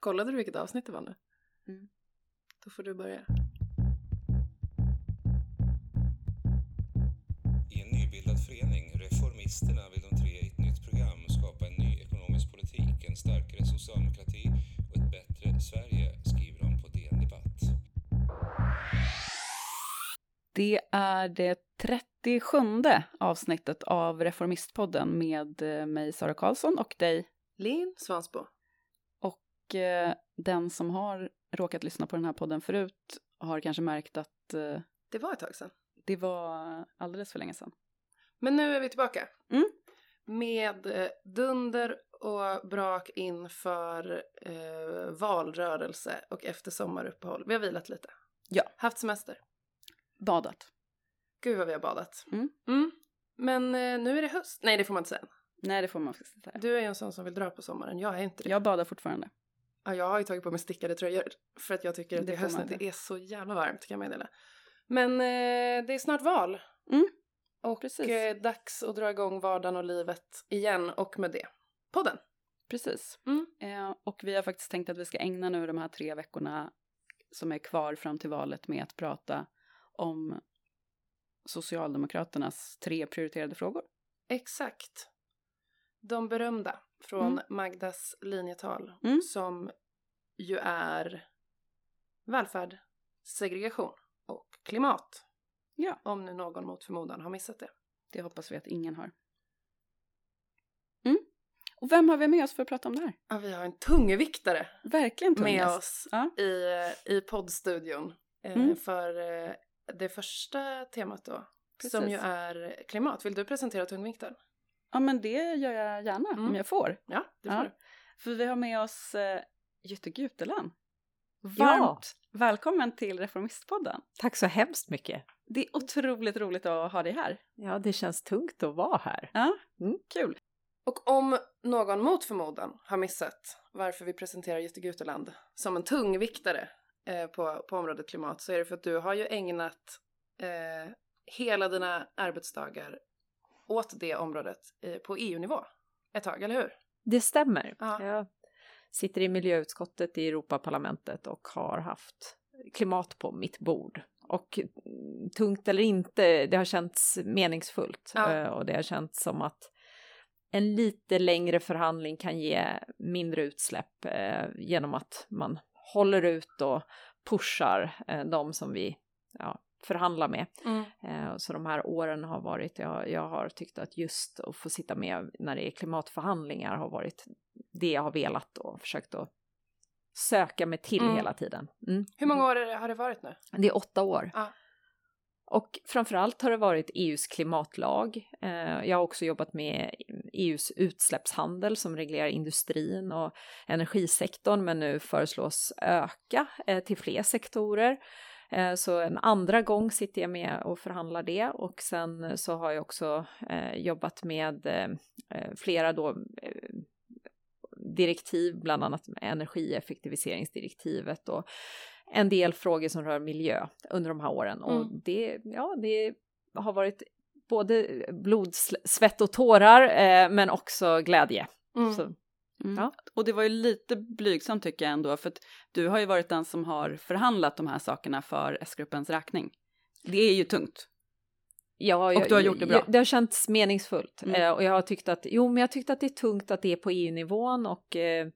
Kollade du vilket avsnitt det var nu? Mm. Då får du börja. I en nybildad förening, Reformisterna, vill de tre i ett nytt program skapa en ny ekonomisk politik, en starkare socialdemokrati och ett bättre Sverige, skriver de på DN Debatt. Det är det 37 avsnittet av Reformistpodden med eh, mig Sara Karlsson och dig. Linn Svansbo. Och eh, den som har råkat lyssna på den här podden förut har kanske märkt att eh, Det var ett tag sedan. det var alldeles för länge sedan. Men nu är vi tillbaka. Mm. Med eh, dunder och brak inför eh, valrörelse och efter sommaruppehåll. Vi har vilat lite. Ja. Haft semester. Badat. Gud vad vi har badat. Mm. Men eh, nu är det höst. Nej det får man inte säga. Nej, det får man faktiskt inte säga. Du är ju en sån som vill dra på sommaren. Jag är inte det. Jag badar fortfarande. Ja, jag har ju tagit på mig stickade tröjor för att jag tycker att det, Det är får höst man nu. inte. Det är så jävla varmt kan jag meddela. Men eh, det är snart val. Mm, Och precis. eh, dags att dra igång vardagen och livet igen och med det. Podden. Precis. Mm. Eh, och vi har faktiskt tänkt att vi ska ägna nu de här tre veckorna som är kvar fram till valet med att prata om Socialdemokraternas tre prioriterade frågor. Exakt. De berömda från Mm. Magdas linjetal Mm. som ju är välfärd, segregation och klimat. Ja. Om nu någon mot förmodan har missat det. Det hoppas vi att ingen har. Mm. Och vem har vi med oss för att prata om det här? Ja, vi har en tungviktare Verkligen med oss Ja. i, i poddstudion eh, Mm. för eh, det första temat då. Som Precis. ju är klimat. Vill du presentera tungviktaren? Ja, men det gör jag gärna Mm. om jag får. Ja, det får Ja. du. För vi har med oss eh, Jytte Guteland. Ja. Varmt välkommen till Reformistpodden. Tack så hemskt mycket. Det är otroligt roligt att ha dig här. Ja, det känns tungt att vara här. Ja, Mm. kul. Och om någon mot förmodan har missat varför vi presenterar Jytte Guteland som en tungviktare eh, på, på området klimat så är det för att du har ju ägnat eh, hela dina arbetsdagar åt det området på EU-nivå ett tag, eller hur? Det stämmer. Ja. Jag sitter i miljöutskottet i Europaparlamentet och har haft klimat på mitt bord. Och mm, tungt eller inte, det har känts meningsfullt. Ja. Eh, Och det har känts som att en lite längre förhandling kan ge mindre utsläpp eh, genom att man håller ut och pushar eh, de som vi ja, förhandlar med. Eh, Så de här åren har varit, jag, jag har tyckt att just att få sitta med när det är klimatförhandlingar har varit det jag har velat och försökt att söka mig till Mm. hela tiden. Mm. Hur många år har det varit nu? Det är åtta år. Ja. Och framförallt har det varit EUs klimatlag. Eh, Jag har också jobbat med EUs utsläppshandel som reglerar industrin och energisektorn men nu föreslås öka eh, till fler sektorer. Eh, Så en andra gång sitter jag med och förhandlar det och sen så har jag också eh, jobbat med eh, flera då direktiv, bland annat energieffektiviseringsdirektivet och en del frågor som rör miljö under de här åren. Och Mm. det, ja, det har varit både blod, svett och tårar, eh, men också glädje. Mm. Så, Mm. Ja. Och det var ju lite blygsamt tycker jag ändå, för att du har ju varit den som har förhandlat de här sakerna för S-gruppens räkning. Det är ju tungt. ja, Och du har gjort det bra. Jag, det har känts meningsfullt Mm. eh, och jag har tyckt att, jo, men jag har tyckt att det är tungt att det är på EU-nivån och eh,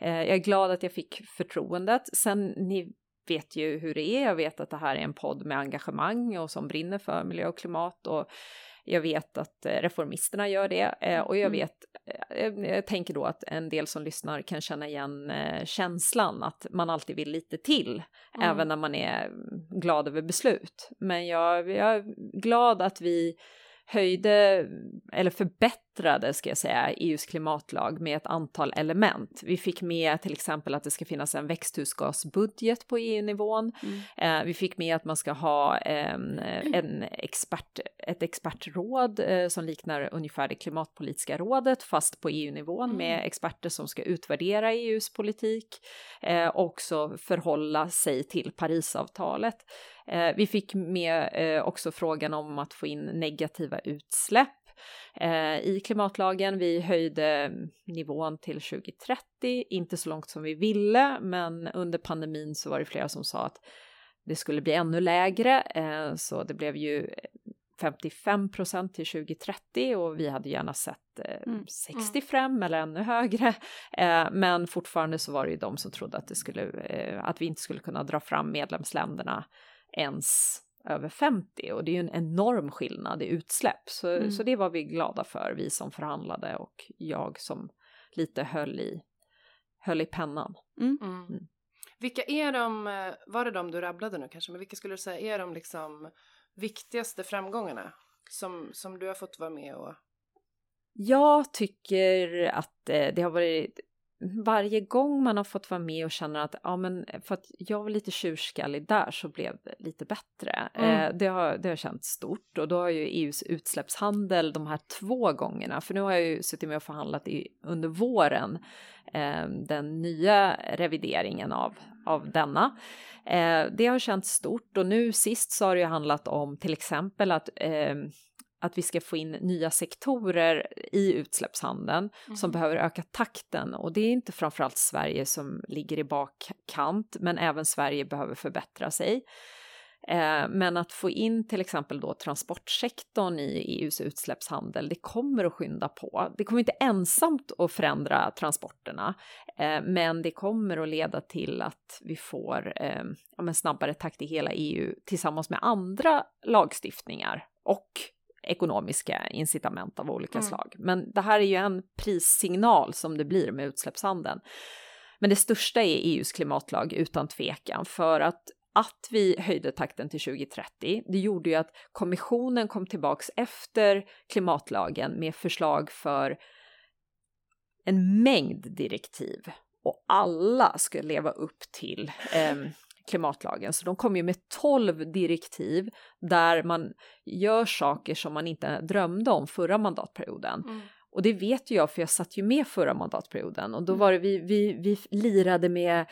eh, jag är glad att jag fick förtroendet. Sen, ni vet ju hur det är. Jag vet att det här är en podd med engagemang och som brinner för miljö och klimat och jag vet att eh, reformisterna gör det eh, och jag Mm. vet, eh, jag tänker då att en del som lyssnar kan känna igen känslan att man alltid vill lite till, Mm. även när man är glad över beslut. Men jag, jag är glad att vi höjde, eller förbättrade ska jag säga, EUs klimatlag med ett antal element. Vi fick med till exempel att det ska finnas en växthusgasbudget på EU-nivån. Mm. Eh, vi fick med att man ska ha en, en expert, ett expertråd eh, som liknar ungefär det klimatpolitiska rådet fast på EU-nivån Mm. med experter som ska utvärdera EUs politik eh, och också förhålla sig till Parisavtalet. Eh, vi fick med eh, också frågan om att få in negativa utsläpp eh, i klimatlagen. Vi höjde nivån till 2030, inte så långt som vi ville, men under pandemin så var det flera som sa att det skulle bli ännu lägre, så det blev ju 55 procent till 2030 och vi hade gärna sett eh, mm. 65 mm. eller ännu högre. Eh, men fortfarande så var det ju de som trodde att, det skulle, eh, att vi inte skulle kunna dra fram medlemsländerna ens över 50 och det är ju en enorm skillnad i utsläpp. Så, mm. så det var vi glada för, vi som förhandlade och jag som lite höll i, höll i pennan. Mm. Mm. mm. Vilka är de, var det de du rabblade nu kanske, men vilka skulle du säga är de liksom viktigaste framgångarna som, som du har fått vara med och... Jag tycker att eh, det har varit varje gång man har fått vara med och känner att ja men för att jag var lite tjurskallig där så blev det lite bättre. Mm. Eh, det, har, det har känts stort och då har ju EUs utsläppshandel de här två gångerna, för nu har jag ju suttit med och förhandlat i, under våren eh, den nya revideringen av, av denna. Eh, det har känts stort och nu sist så har det ju handlat om till exempel att eh, att vi ska få in nya sektorer i utsläppshandeln mm. som behöver öka takten och det är inte framförallt Sverige som ligger i bakkant men även Sverige behöver förbättra sig. Eh, men att få in till exempel då transportsektorn i EUs utsläppshandel, det kommer att skynda på. Det kommer inte ensamt att förändra transporterna, eh, men det kommer att leda till att vi får eh, ja, snabbare takt i hela EU tillsammans med andra lagstiftningar och ekonomiska incitament av olika mm. slag. Men det här är ju en prissignal som det blir med utsläppshandeln. Men det största är EUs klimatlag utan tvekan för att att vi höjde takten till 2030, det gjorde ju att kommissionen kom tillbaks efter klimatlagen med förslag för en mängd direktiv och alla ska leva upp till eh, klimatlagen. Så de kom ju med 12 direktiv där man gör saker som man inte drömde om förra mandatperioden. Mm. Och det vet ju jag för jag satt ju med förra mandatperioden och då mm. var det vi, vi, vi lirade med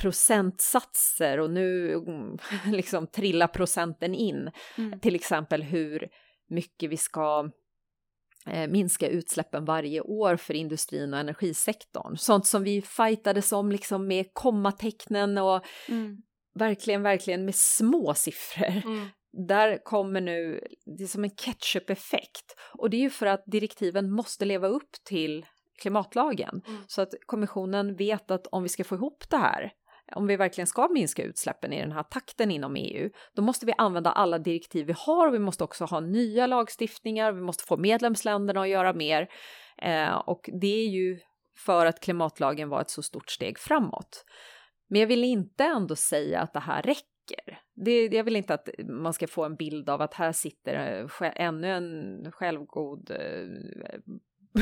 procentsatser och nu liksom trillar procenten in. Mm. Till exempel hur mycket vi ska eh, minska utsläppen varje år för industrin och energisektorn. Sånt som vi fightades om liksom med kommatecknen och mm verkligen, verkligen med små siffror. Mm. Där kommer nu, det är som en ketchup-effekt. Och det är ju för att direktiven måste leva upp till klimatlagen. Mm. Så att kommissionen vet att om vi ska få ihop det här, om vi verkligen ska minska utsläppen i den här takten inom EU, då måste vi använda alla direktiv vi har och vi måste också ha nya lagstiftningar, vi måste få medlemsländerna att göra mer. Eh, och det är ju för att klimatlagen var ett så stort steg framåt. Men jag vill inte ändå säga att det här räcker. Det, jag vill inte att man ska få en bild av att här sitter eh, ännu en självgod eh,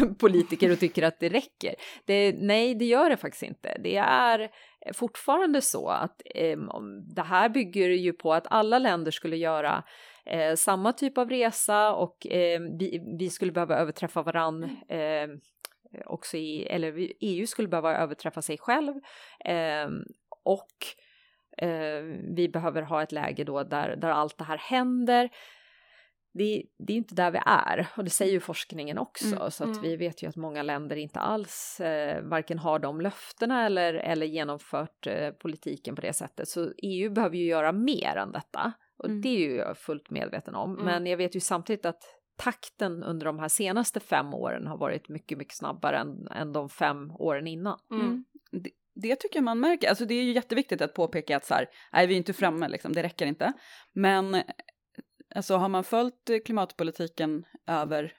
politiker och tycker att det räcker. Det, nej, det gör det faktiskt inte. Det är fortfarande så att eh, det här bygger ju på att alla länder skulle göra eh, samma typ av resa och eh, vi, vi, skulle behöva överträffa varann eh, också i, eller EU skulle behöva överträffa sig själv eh, och eh, vi behöver ha ett läge då där, där allt det här händer. Det, det är inte där vi är och det säger ju forskningen också mm, så att mm. vi vet ju att många länder inte alls eh, varken har de löftena eller, eller genomfört eh, politiken på det sättet så EU behöver ju göra mer än detta och mm. det är ju jag fullt medveten om mm. men jag vet ju samtidigt att takten under de här senaste fem åren har varit mycket, mycket snabbare än, än de fem åren innan. Mm. mm. Det, det, tycker jag man märker, alltså det är ju jätteviktigt att påpeka att så här, nej vi är inte framme liksom, det räcker inte. Men alltså har man följt klimatpolitiken över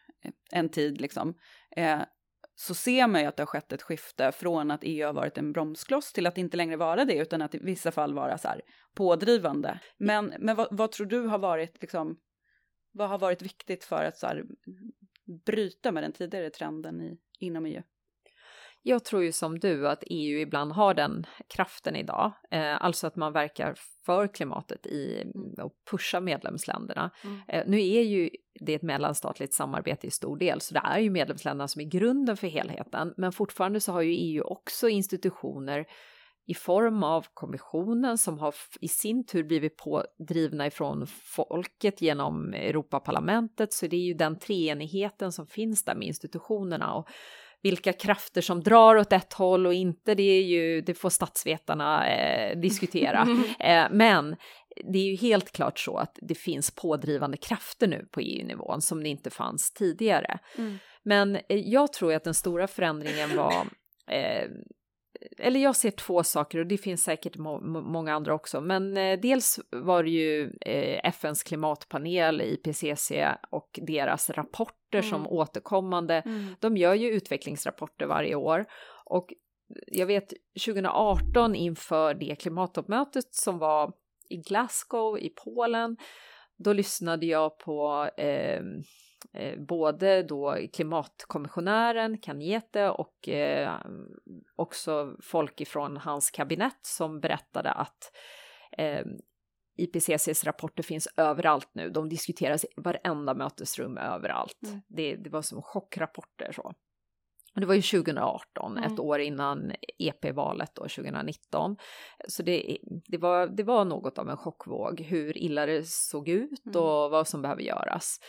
en tid liksom, eh, så ser man ju att det har skett ett skifte från att EU har varit en bromskloss till att inte längre vara det, utan att i vissa fall vara så här pådrivande. Men, men vad, vad tror du har varit liksom vad har varit viktigt för att så här, bryta med den tidigare trenden i, inom EU? Jag tror ju som du att EU ibland har den kraften idag, eh, alltså att man verkar för klimatet i mm. och pushar medlemsländerna. Mm. Eh, nu är ju det ett mellanstatligt samarbete i stor del, så det är ju medlemsländerna som är grunden för helheten, men fortfarande så har ju EU också institutioner i form av kommissionen som har i sin tur blivit pådrivna ifrån folket genom Europaparlamentet. Så det är ju den treenigheten som finns där med institutionerna. Och vilka krafter som drar åt ett håll och inte, det, är ju, det får statsvetarna eh, diskutera. Eh, men det är ju helt klart så att det finns pådrivande krafter nu på EU-nivån som det inte fanns tidigare. Mm. Men eh, jag tror att den stora förändringen var eh, eller jag ser två saker och det finns säkert må många andra också, men eh, dels var det ju eh, FNs klimatpanel, IPCC och deras rapporter mm. som återkommande, mm. de gör ju utvecklingsrapporter varje år och jag vet 2018 inför det klimattoppmötet som var i Glasgow i Polen, då lyssnade jag på eh, både då klimatkommissionären Kanjete och eh, också folk ifrån hans kabinett som berättade att eh, IPCCs rapporter finns överallt nu. De diskuteras i varenda mötesrum överallt. Mm. Det, det var som chockrapporter så. Det var ju 2018, mm. ett år innan EP-valet då, 2019. Så det, det, var, det var något av en chockvåg hur illa det såg ut mm. och vad som behöver göras.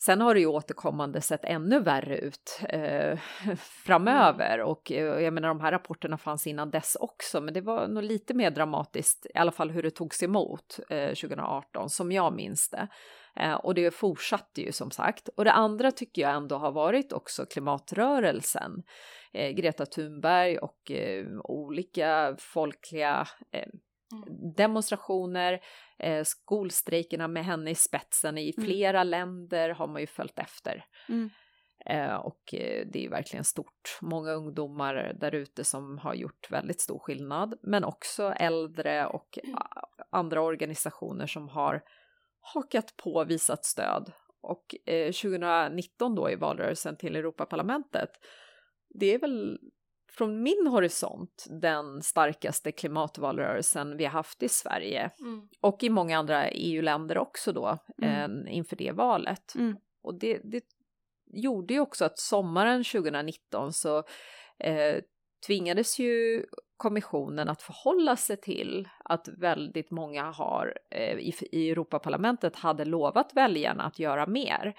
Sen har det ju återkommande sett ännu värre ut eh, framöver mm. och eh, jag menar de här rapporterna fanns innan dess också men det var nog lite mer dramatiskt i alla fall hur det togs emot eh, 2018 som jag minns det. Eh, och det fortsatte ju som sagt. Och det andra tycker jag ändå har varit också klimatrörelsen. Eh, Greta Thunberg och eh, olika folkliga Mm. demonstrationer, eh, skolstrejkerna med henne i spetsen i mm. flera mm. länder har man ju följt efter. Mm. Eh, och eh, det är ju verkligen stort. Många ungdomar där ute som har gjort väldigt stor skillnad, men också äldre och mm. andra organisationer som har hakat på och visat stöd. Och 2019 då i valrörelsen till Europaparlamentet, det är väl från min horisont den starkaste klimatvalrörelsen vi har haft i Sverige mm. och i många andra EU-länder också då mm. eh, inför det valet. Mm. Och det, det, gjorde ju också att sommaren 2019 så eh, tvingades ju kommissionen att förhålla sig till att väldigt många har eh, i, i Europaparlamentet hade lovat väljarna att göra mer.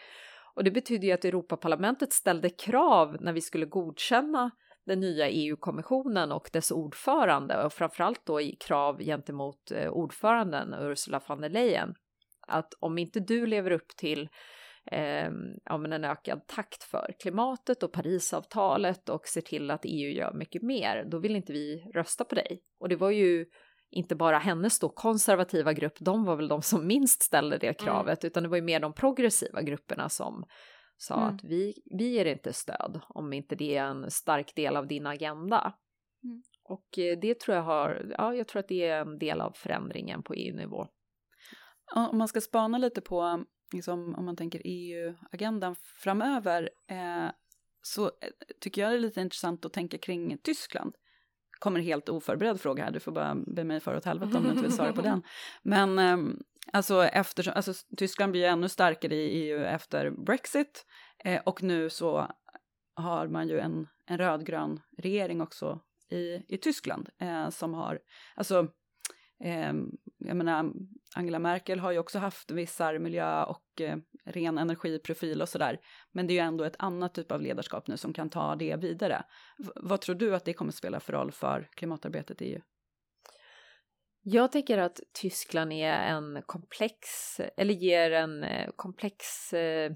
Och det betyder ju att Europaparlamentet ställde krav när vi skulle godkänna den nya EU-kommissionen och dess ordförande och framförallt då i krav gentemot eh, ordföranden Ursula von der Leyen att om inte du lever upp till eh, ja, men en ökad takt för klimatet och Parisavtalet och ser till att EU gör mycket mer, då vill inte vi rösta på dig. Och det var ju inte bara hennes då konservativa grupp, de var väl de som minst ställde det mm. kravet, mm. utan det var ju mer de progressiva grupperna som sa mm. att vi, vi ger inte stöd om inte det är en stark del av din agenda. Mm. Och eh, det tror jag har, ja, jag tror att det är en del av förändringen på EU-nivå. Om man ska spana lite på, liksom, om man tänker EU-agendan framöver, eh, så eh, tycker jag det är lite intressant att tänka kring Tyskland. Kommer helt oförberedd fråga här, du får bara be mig för åt helvete om du inte vill svara på den. Men eh, Alltså, eftersom, alltså Tyskland blir ännu starkare i EU efter Brexit eh, och nu så har man ju en, en rödgrön regering också i, i Tyskland eh, som har, alltså eh, jag menar Angela Merkel har ju också haft vissa miljö och eh, ren energiprofil och sådär, men det är ju ändå ett annat typ av ledarskap nu som kan ta det vidare. V vad tror du att det kommer spela för roll för klimatarbetet i EU? Jag tänker att Tyskland är en komplex, eller ger en eh, komplex eh,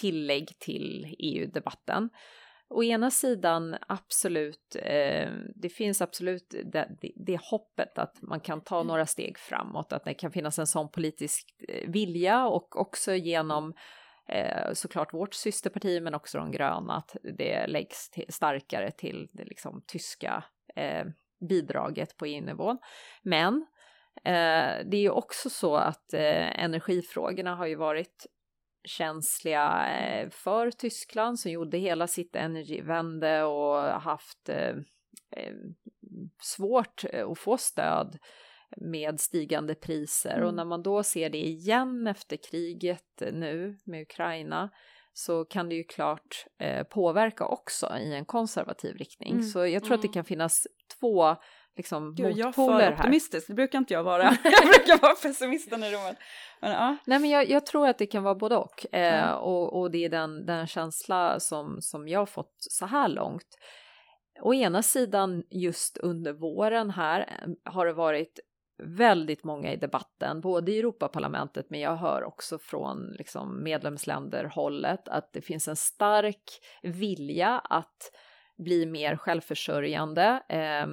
tillägg till EU-debatten. Å ena sidan absolut, eh, det finns absolut det, det, hoppet att man kan ta några steg framåt, att det kan finnas en sån politisk eh, vilja och också genom eh, såklart vårt systerparti men också de gröna att det läggs till, starkare till det liksom tyska bidraget på EU-nivån. Men eh, det är ju också så att eh, energifrågorna har ju varit känsliga eh, för Tyskland som gjorde hela sitt energivände och haft eh, eh, svårt att få stöd med stigande priser mm. och när man då ser det igen efter kriget nu med Ukraina så kan det ju klart eh, påverka också i en konservativ riktning. Mm. Så jag tror mm. att det mm. kan finnas två liksom Gud, jag är motpoler för här. optimistisk, det brukar inte jag vara. jag brukar vara pessimisten i rummet. Men, ja. Nej, men jag, jag tror att det kan vara både och. Eh, Ja. och, och det är den, den känsla som, som jag har fått så här långt. Å ena sidan just under våren här eh, har det varit väldigt många i debatten, både i Europaparlamentet men jag hör också från liksom, medlemsländer-hållet att det finns en stark vilja att bli mer självförsörjande eh,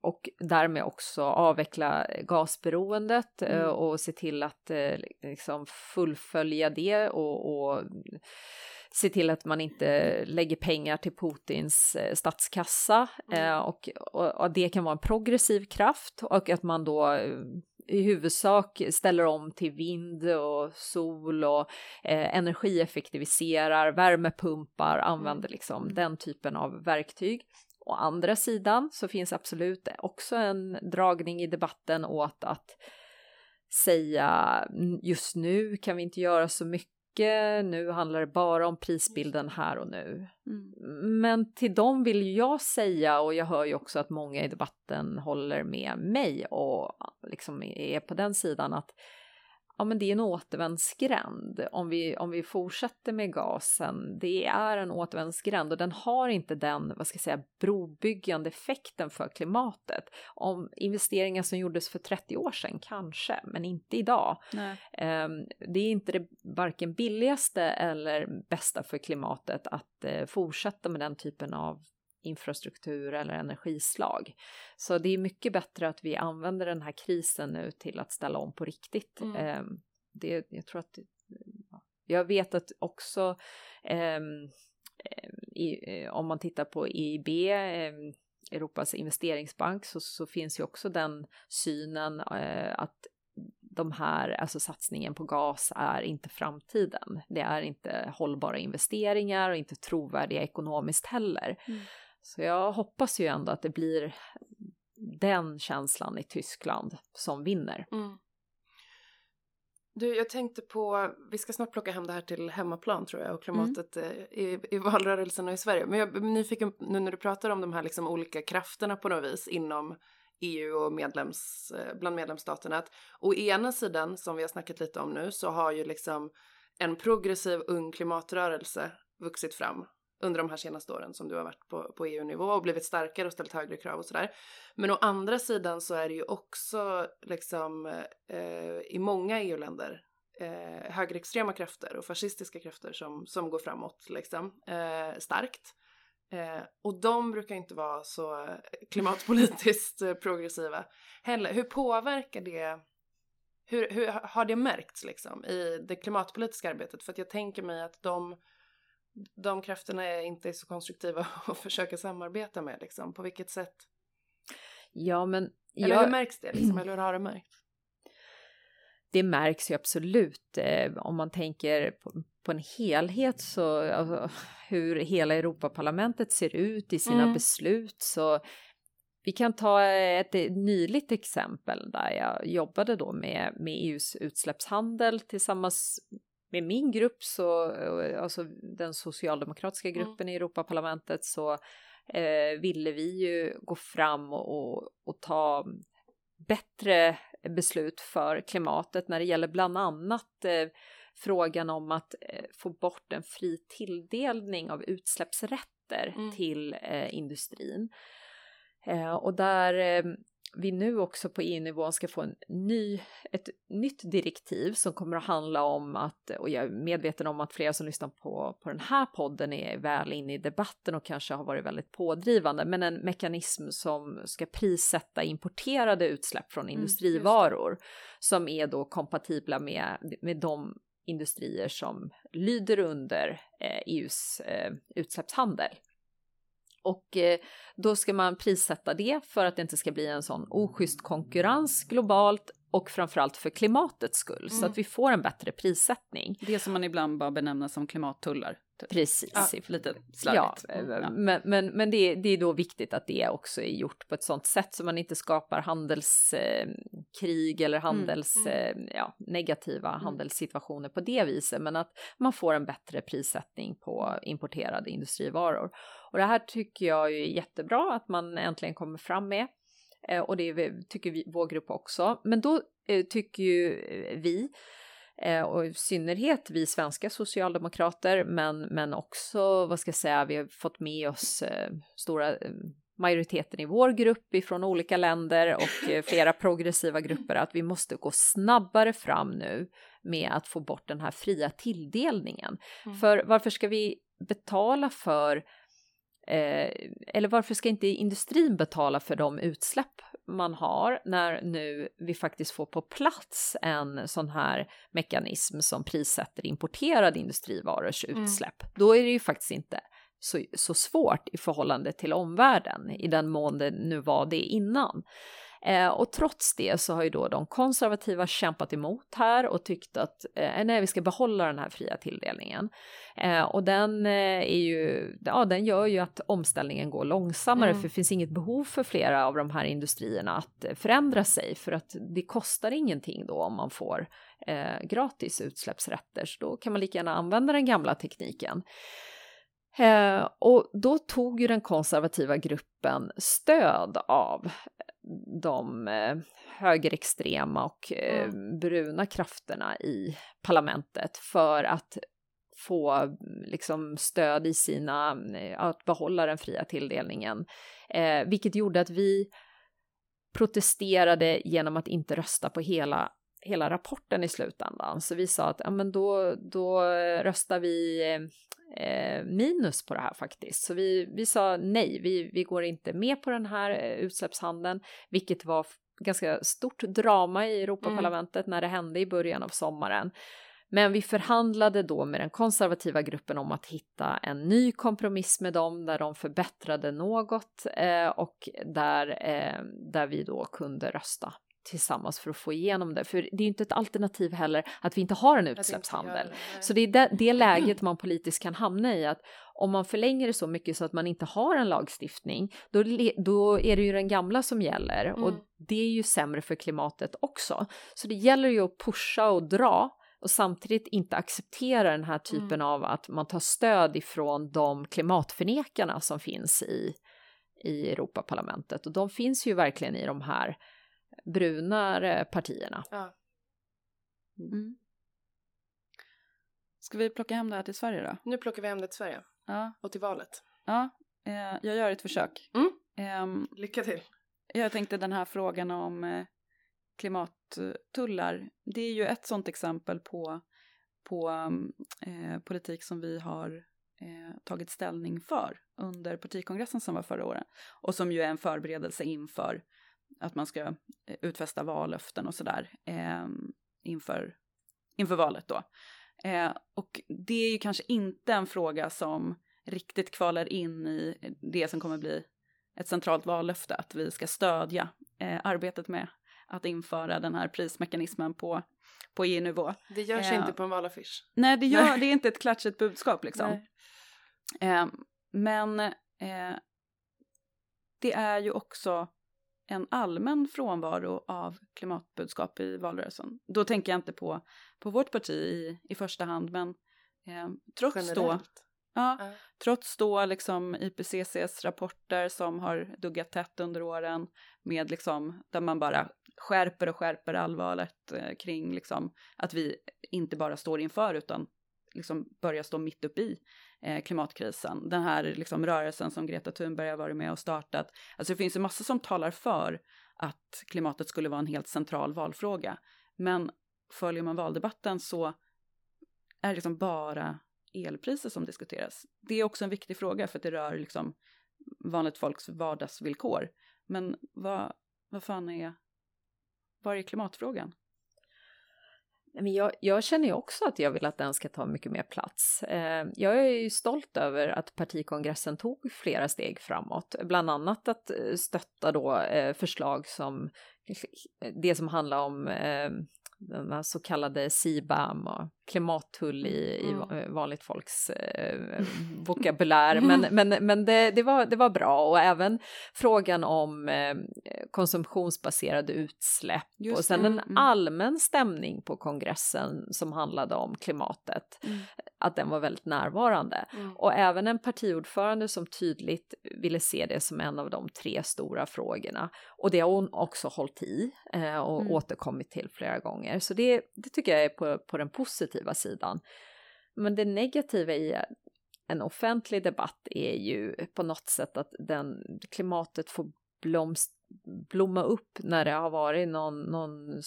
och därmed också avveckla gasberoendet eh, Mm. och se till att eh, liksom fullfölja det och, och se till att man inte lägger pengar till Putins eh, statskassa Mm. eh, och, och, och det kan vara en progressiv kraft och att man då eh, i huvudsak ställer om till vind och sol och eh, energieffektiviserar, värmepumpar, använder liksom Mm. den typen av verktyg. Å andra sidan så finns absolut också en dragning i debatten åt att säga "Mm, just nu kan vi inte göra så mycket, nu handlar det bara om prisbilden här och nu. Mm. Men till dem vill ju jag säga, och jag hör ju också att många i debatten håller med mig och liksom är på den sidan att ja, men det är en återvändsgränd om vi, om vi fortsätter med gasen. Det är en återvändsgränd och den har inte den, vad ska jag säga, brobyggande effekten för klimatet. Om investeringar som gjordes för 30 år sedan kanske, men inte idag. Ehm, Det är inte det varken billigaste eller bästa för klimatet att eh, fortsätta med den typen av infrastruktur eller energislag. Så det är mycket bättre att vi använder den här krisen nu till att ställa om på riktigt. Mm. Ehm, Det, jag tror att ja. jag vet att också ehm, ehm, i, eh, om man tittar på EIB Europas investeringsbank så, så finns ju också den synen eh, att de här, alltså satsningen på gas är inte framtiden. Det är inte hållbara investeringar och inte trovärdiga ekonomiskt heller. Mm. Så jag hoppas ju ändå att det blir den känslan i Tyskland som vinner. Mm. Du, jag tänkte på, vi ska snart plocka hem det här till hemmaplan tror jag och klimatet eh, i, i valrörelserna i Sverige. Men jag är nyfiken nu när du pratar om de här liksom olika krafterna på något vis inom EU och medlems, eh, bland medlemsstaterna. Att å ena sidan, som vi har snackat lite om nu, så har ju liksom en progressiv ung klimatrörelse vuxit fram under de här senaste åren som du har varit på, på EU-nivå och blivit starkare och ställt högre krav och sådär. Men å andra sidan så är det ju också liksom eh, i många EU-länder eh, högerextrema krafter och fascistiska krafter som, som går framåt liksom eh, starkt. Eh, och de brukar inte vara så klimatpolitiskt progressiva heller. Hur påverkar det hur, hur har det märkts liksom i det klimatpolitiska arbetet? För att jag tänker mig att de, de krafterna är inte så konstruktiva att försöka samarbeta med liksom. På vilket sätt? Ja, men Eller jag, hur märks det liksom? Eller hur har det märkts? det märks ju absolut eh, om man tänker på, på en helhet så alltså, hur hela Europaparlamentet ser ut i sina Mm. beslut så vi kan ta ett nyligt exempel där jag jobbade då med, med EUs utsläppshandel tillsammans med min grupp, så, alltså den socialdemokratiska Mm. gruppen i Europaparlamentet, så eh, ville vi ju gå fram och, och, och ta bättre beslut för klimatet när det gäller bland annat eh, frågan om att eh, få bort en fri tilldelning av utsläppsrätter Mm. till eh, industrin. Eh, och där eh, vi nu också på EU-nivån ska få en ny, ett nytt direktiv som kommer att handla om att, och jag är medveten om att flera som lyssnar på, på den här podden är väl inne i debatten och kanske har varit väldigt pådrivande, men en mekanism som ska prissätta importerade utsläpp från Mm, industrivaror som är då kompatibla med, med de industrier som lyder under eh, EUs eh, utsläppshandel. Och eh, då ska man prissätta det för att det inte ska bli en sån oschysst konkurrens globalt och framförallt för klimatets skull så Mm. att vi får en bättre prissättning. Det som man ibland bara benämner som klimattullar. Typ. Precis. Ja, lite slarvigt. eh, Ja. men, men, men det, är- det är då viktigt att det också är gjort på ett sånt sätt så man inte skapar handelskrig eller handels, mm. eh, ja, negativa handelssituationer på det viset, men att man får en bättre prissättning på importerade industrivaror. Och det här tycker jag är jättebra att man äntligen kommer fram med. Eh, och det tycker vi, vår grupp också. Men då eh, tycker ju vi Eh, och i synnerhet vi svenska socialdemokrater, men, men också, vad ska jag säga, vi har fått med oss eh, stora eh, majoriteten i vår grupp ifrån olika länder och eh, flera progressiva grupper att vi måste gå snabbare fram nu med att få bort den här fria tilldelningen. Mm. För varför ska vi betala för eh, eller varför ska inte industrin betala för de utsläpp man har när nu vi faktiskt får på plats en sån här mekanism som prissätter importerade industrivarors mm. utsläpp. Mm. Då är det ju faktiskt inte så, så svårt i förhållande till omvärlden i den mån det nu var det innan. Eh, och trots det så har ju då de konservativa kämpat emot här och tyckt att eh, nej, vi ska behålla den här fria tilldelningen. Eh, och den eh, är ju, ja, den gör ju att omställningen går långsammare mm. för det finns inget behov för flera av de här industrierna att eh, förändra sig för att det kostar ingenting då om man får eh, gratis utsläppsrätter så då kan man lika gärna använda den gamla tekniken. Eh, och då tog ju den konservativa gruppen stöd av de eh, högerextrema och mm. bruna krafterna i parlamentet för att få liksom stöd i sina, eh, att behålla den fria tilldelningen. Eh, vilket gjorde att vi protesterade genom att inte rösta på hela hela rapporten i slutändan. Så vi sa att ja, men då, då röstar vi eh, eh, minus på det här faktiskt. Så vi, vi sa nej, vi, vi går inte med på den här eh, utsläppshandeln, vilket var ganska stort drama i Europaparlamentet mm. när det hände i början av sommaren. Men vi förhandlade då med den konservativa gruppen om att hitta en ny kompromiss med dem där de förbättrade något eh, och där, eh, där vi då kunde rösta tillsammans för att få igenom det. För det är ju inte ett alternativ heller att vi inte har en utsläppshandel. Det, så det är det, det läget man politiskt kan hamna i att om man förlänger det så mycket så att man inte har en lagstiftning, då, då är det ju den gamla som gäller mm. och det är ju sämre för klimatet också. Så det gäller ju att pusha och dra och samtidigt inte acceptera den här typen mm. av att man tar stöd ifrån de klimatförnekarna som finns i, i Europaparlamentet och de finns ju verkligen i de här brunare partierna. Ja. Mm. Ska vi plocka hem det här till Sverige då? Nu plockar vi hem det till Sverige. Ja. Och till valet. Ja, eh, jag gör ett försök. Mm. Eh, Lycka till. Jag tänkte den här frågan om eh, klimattullar. Det är ju ett sånt exempel på, på eh, politik som vi har eh, tagit ställning för under partikongressen som var förra året. Och som ju är en förberedelse inför att man ska eh, utfästa vallöften och sådär eh, inför, inför valet då. Eh, och det är ju kanske inte en fråga som riktigt kvalar in i det som kommer bli ett centralt vallöfte, att vi ska stödja eh, arbetet med att införa den här prismekanismen på, på EU-nivå. Det görs eh, inte på en valaffisch. Nej, det, gör, det är inte ett klatschigt budskap liksom. Eh, men eh, det är ju också en allmän frånvaro av klimatbudskap i valrörelsen. Då tänker jag inte på, på vårt parti i, i första hand, men eh, trots Generellt. då Ja, uh. trots då liksom IPCCs rapporter som har duggat tätt under åren med liksom där man bara skärper och skärper allvaret eh, kring liksom att vi inte bara står inför utan liksom börjar stå mitt uppe i Eh, klimatkrisen. Den här liksom rörelsen som Greta Thunberg har varit med och startat. Alltså det finns ju massor som talar för att klimatet skulle vara en helt central valfråga. Men följer man valdebatten så är det liksom bara elpriser som diskuteras. Det är också en viktig fråga för att det rör liksom vanligt folks vardagsvillkor. Men vad, vad fan är, var är klimatfrågan? Men jag, jag känner ju också att jag vill att den ska ta mycket mer plats. Eh, jag är ju stolt över att partikongressen tog flera steg framåt, bland annat att eh, stötta då eh, förslag som det som handlar om den så kallade CBAM och klimattull i, Mm. i vanligt folks eh, vokabulär. Men, men, men det, det, var, det var bra och även frågan om eh, konsumtionsbaserade utsläpp Just och sen det, en mm. allmän stämning på kongressen som handlade om klimatet, Mm. att den var väldigt närvarande. Mm. Och även en partiordförande som tydligt ville se det som en av de tre stora frågorna. Och det har hon också hållit i eh, och Mm. återkommit till flera gånger. Så det, det tycker jag är på, på den positiva sidan. Men det negativa i en offentlig debatt är ju på något sätt att den, klimatet får blomst, blomma upp när det har varit någon, någon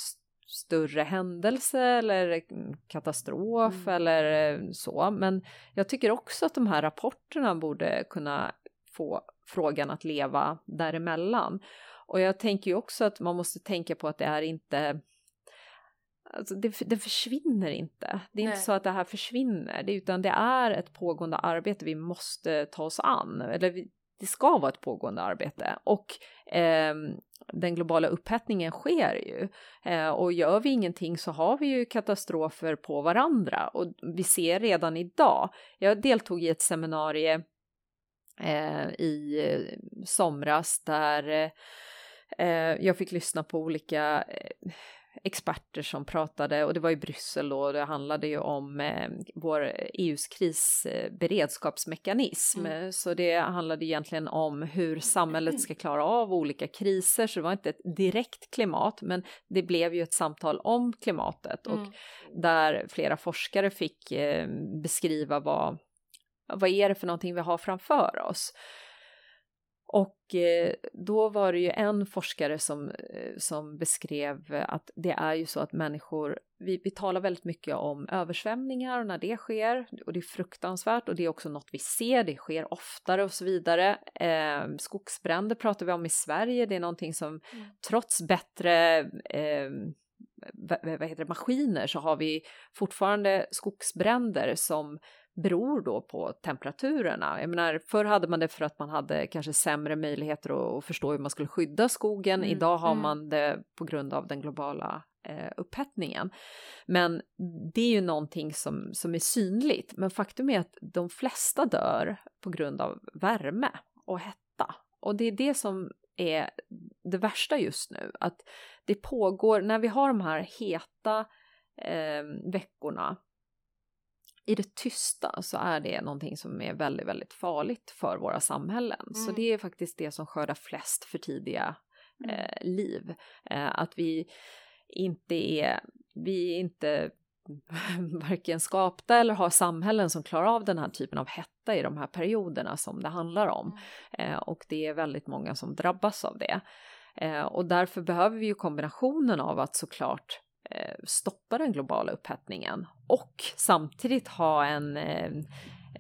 större händelse eller katastrof Mm. eller eh, så. Men jag tycker också att de här rapporterna borde kunna få frågan att leva däremellan. Och jag tänker ju också att man måste tänka på att det är inte Alltså det, det försvinner inte. Det är Nej. inte så att det här försvinner, det, utan det är ett pågående arbete vi måste ta oss an. Eller vi, det ska vara ett pågående arbete. Och ehm, den globala upphettningen sker ju. Eh, och gör vi ingenting så har vi ju katastrofer på varandra. Och vi ser redan idag. Jag deltog i ett seminarium eh, i eh, somras där eh, eh, jag fick lyssna på olika eh, experter som pratade och det var i Bryssel då och det handlade ju om eh, vår EUs krisberedskapsmekanism. Mm. Så det handlade egentligen om hur samhället ska klara av olika kriser så det var inte ett direkt klimat men det blev ju ett samtal om klimatet och Mm. där flera forskare fick eh, beskriva vad, vad är det för någonting vi har framför oss. Och eh, då var det ju en forskare som, eh, som beskrev att det är ju så att människor, vi, vi talar väldigt mycket om översvämningar och när det sker och det är fruktansvärt och det är också något vi ser, det sker oftare och så vidare. Eh, skogsbränder pratar vi om i Sverige, det är någonting som Mm. trots bättre eh, vad vad heter det, maskiner så har vi fortfarande skogsbränder som beror då på temperaturerna. Jag menar, förr hade man det för att man hade kanske sämre möjligheter att, förstå hur man skulle skydda skogen. Mm, Idag har mm. man det på grund av den globala eh, upphettningen. Men det är ju någonting som, som är synligt. Men faktum är att de flesta dör på grund av värme och hetta. Och det är det som är det värsta just nu. Att det pågår, när vi har de här heta eh, veckorna i det tysta så är det någonting som är väldigt, väldigt farligt för våra samhällen. Så Mm. det är faktiskt det som skördar flest för tidiga Mm. eh, liv. Eh, att vi inte är, vi är inte varken skapta eller har samhällen som klarar av den här typen av hetta i de här perioderna som det handlar om. Eh, och det är väldigt många som drabbas av det. Eh, och därför behöver vi ju kombinationen av att såklart stoppa den globala upphettningen och samtidigt ha en, eh,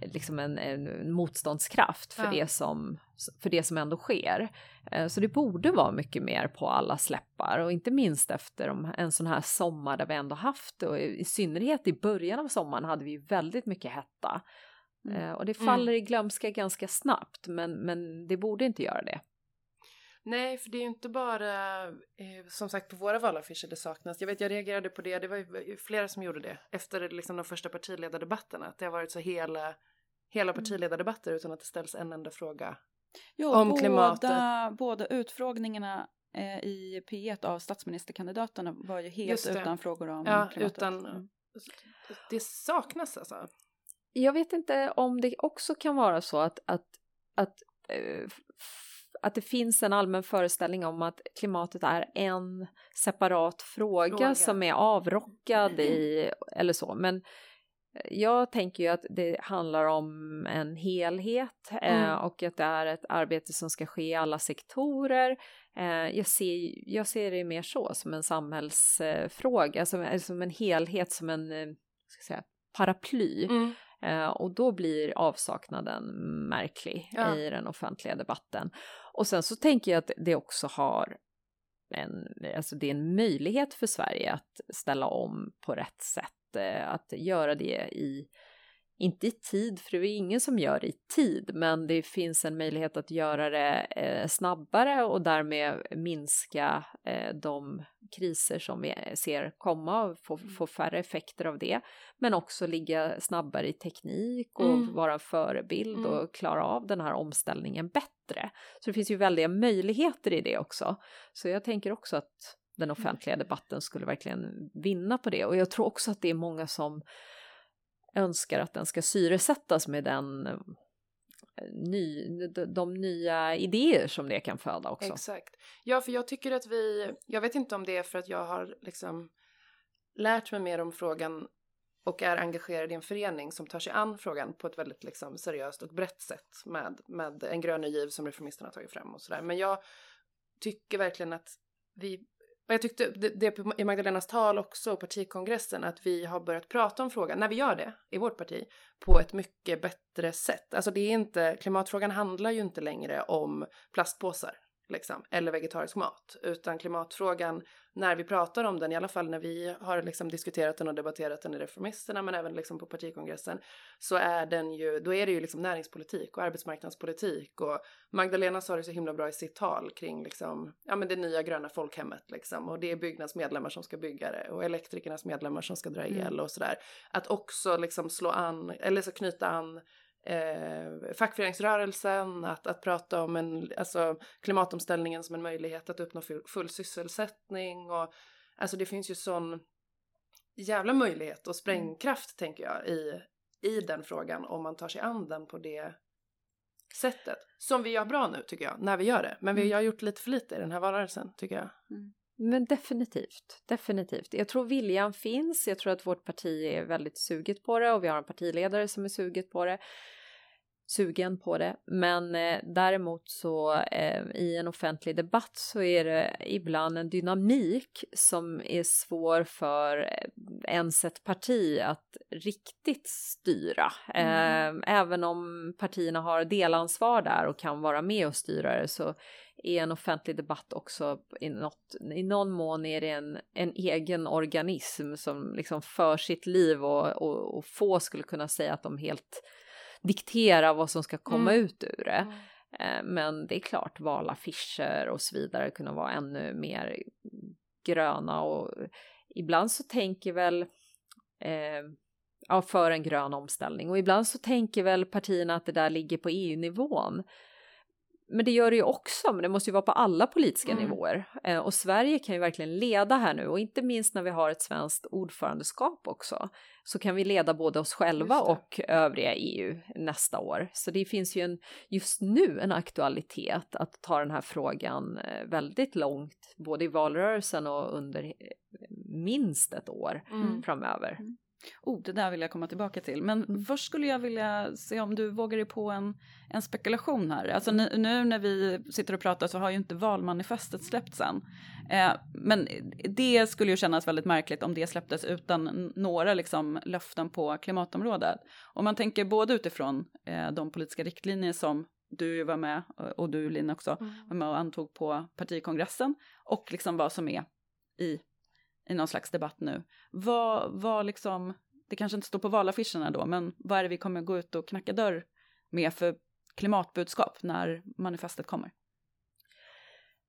liksom en, en motståndskraft för, Ja. det som, för det som ändå sker. Eh, så det borde vara mycket mer på alla släppar och inte minst efter en sån här sommar där vi ändå haft och i, synnerhet i början av sommaren hade vi väldigt mycket hetta. Mm. Eh, och det Mm. faller i glömska ganska snabbt men, men det borde inte göra det. Nej, för det är ju inte bara, eh, som sagt på våra valaffischer det saknas. Jag vet, jag reagerade på det, det var ju flera som gjorde det efter liksom, de första partiledardebatterna. Att det har varit så hela, hela Mm. partiledardebatter utan att det ställs en enda fråga. Jo, Om båda, klimatet. båda utfrågningarna eh, i P1 av statsministerkandidaterna var ju helt utan frågor om Ja, klimatet. utan- Mm. Det saknas alltså. Jag vet inte om det också kan vara så att, att, att, eh, att det finns en allmän föreställning om att klimatet är en separat fråga, Fråga. som är avrockad i, eller så. Men jag tänker ju att det handlar om en helhet eh, Mm. och att det är ett arbete som ska ske i alla sektorer. Eh, jag, ser, jag ser det mer så, som en samhällsfråga, som, som en helhet, som en eh, säga, paraply. Mm. Eh, och då blir avsaknaden märklig Ja. i den offentliga debatten. Och sen så tänker jag att det också har en, alltså det är en möjlighet för Sverige att ställa om på rätt sätt, eh, att göra det i, inte i tid, för det är ingen som gör det i tid, men det finns en möjlighet att göra det eh, snabbare och därmed minska eh, de kriser som vi ser komma och få, Mm. få färre effekter av det. Men också ligga snabbare i teknik och Mm. vara en förebild Mm. och klara av den här omställningen bättre. Så det finns ju väldiga möjligheter i det också. Så jag tänker också att den offentliga debatten skulle verkligen vinna på det. Och jag tror också att det är många som önskar att den ska syresättas med den eh, ny, de, de nya idéer som det kan föda också. Exakt. Ja, för jag tycker att vi, jag vet inte om det är för att jag har liksom lärt mig mer om frågan och är engagerad i en förening som tar sig an frågan på ett väldigt liksom seriöst och brett sätt med, med en grön giv som Reformisterna har tagit fram och sådär. Men jag tycker verkligen att vi, och jag tyckte det, det i Magdalenas tal också och partikongressen att vi har börjat prata om frågan, när vi gör det i vårt parti, på ett mycket bättre sätt. Alltså det är inte, klimatfrågan handlar ju inte längre om plastpåsar liksom, eller vegetarisk mat, utan klimatfrågan, när vi pratar om den, i alla fall när vi har liksom diskuterat den och debatterat den i Reformisterna, men även liksom på partikongressen, så är den ju, då är det ju liksom näringspolitik och arbetsmarknadspolitik. Och Magdalena sa det så himla bra i sitt tal kring liksom, ja men det nya gröna folkhemmet liksom. Och det är Byggnads medlemmar som ska bygga det och elektrikernas medlemmar som ska dra el och sådär. Att också liksom slå an, eller så knyta an eh, fackföreningsrörelsen, att, att prata om en, alltså, klimatomställningen som en möjlighet att uppnå full, full sysselsättning och alltså det finns ju sån jävla möjlighet och sprängkraft tänker jag i, i den frågan om man tar sig an den på det sättet. Som vi gör bra nu tycker jag, när vi gör det. Men vi har gjort lite för lite i den här valrörelsen tycker jag. Men definitivt, definitivt. Jag tror viljan finns, jag tror att vårt parti är väldigt suget på det och vi har en partiledare som är suget på det sugen på det. Men eh, däremot så eh, i en offentlig debatt så är det ibland en dynamik som är svår för eh, ens ett parti att riktigt styra. Mm. Eh, även om partierna har delansvar där och kan vara med och styra det så är en offentlig debatt också i, något, i någon mån är det en, en egen organism som liksom för sitt liv och, och, och få skulle kunna säga att de helt diktera vad som ska komma Mm. ut ur det. Eh, Men det är klart, valaffischer och så vidare kunna vara ännu mer gröna och ibland så tänker väl eh, ja, för en grön omställning och ibland så tänker väl partierna att det där ligger på EU-nivån. Men det gör det ju också, men det måste ju vara på alla politiska Mm. nivåer. Eh, och Sverige kan ju verkligen leda här nu och inte minst när vi har ett svenskt ordförandeskap också så kan vi leda både oss själva och övriga EU nästa år. Så det finns ju en, just nu en aktualitet att ta den här frågan eh, väldigt långt, både i valrörelsen och under eh, minst ett år Mm. framöver. Oh, det där vill jag komma tillbaka till. Men först skulle jag vilja se om du vågar dig på en, en spekulation här. Alltså nu, nu när vi sitter och pratar så har ju inte valmanifestet släppts än. Eh, men det skulle ju kännas väldigt märkligt om det släpptes utan några liksom, löften på klimatområdet. Om man tänker både utifrån eh, de politiska riktlinjer som du var med och- och du Linn också var med och antog på partikongressen och liksom vad som är i i någon slags debatt nu. Vad, vad liksom, det kanske inte står på valaffischerna då, men vad är det vi kommer gå ut och knacka dörr med för klimatbudskap när manifestet kommer?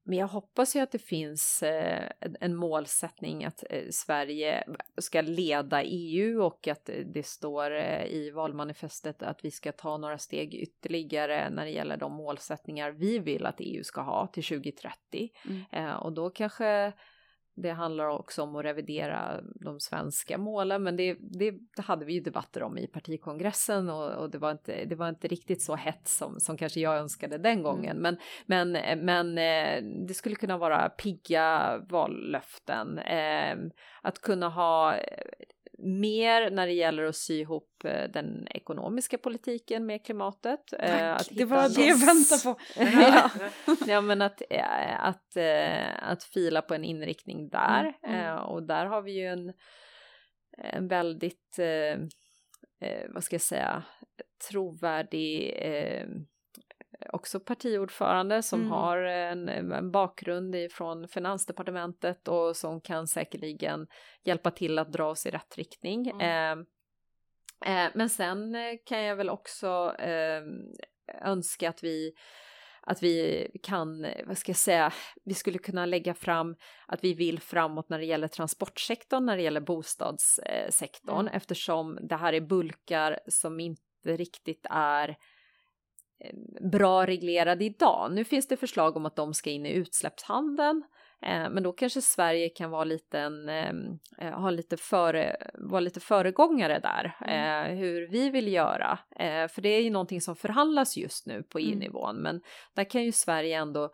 Men jag hoppas ju att det finns eh, en- målsättning att eh, Sverige ska leda EU och att eh, det står eh, i valmanifestet att vi ska ta några steg ytterligare när det gäller de målsättningar vi vill att EU ska ha till 2030. Mm. Och då kanske det handlar också om att revidera de svenska målen, men det, det, det hade vi ju debatter om i partikongressen och, och det, var inte, det var inte riktigt så hett som, som kanske jag önskade den gången. Men, men, men eh, det skulle kunna vara pigga vallöften. Eh, att kunna ha eh, mer när det gäller att sy ihop eh, den ekonomiska politiken med klimatet. Eh, att det var det jag väntade på. ja. ja, men att, eh, att, att fila på en inriktning där. Mm, mm. Och där har vi ju en, en väldigt, vad ska jag säga, trovärdig också partiordförande som Mm. har en, en bakgrund från finansdepartementet och som kan säkerligen hjälpa till att dra oss i rätt riktning. Mm. Eh, men sen eh, kan jag väl också eh, önska att vi att vi kan, vad ska jag säga, vi skulle kunna lägga fram att vi vill framåt när det gäller transportsektorn, när det gäller bostadssektorn, mm. eftersom det här är bulkar som inte riktigt är bra reglerade idag. Nu finns det förslag om att de ska in i utsläppshandeln Eh, men då kanske Sverige kan vara lite, en, ehm, eh, ha lite före, vara lite föregångare där, mm. Eh, hur vi vill göra. för det är ju någonting som förhandlas just nu på EU-nivån, mm. men där kan ju Sverige ändå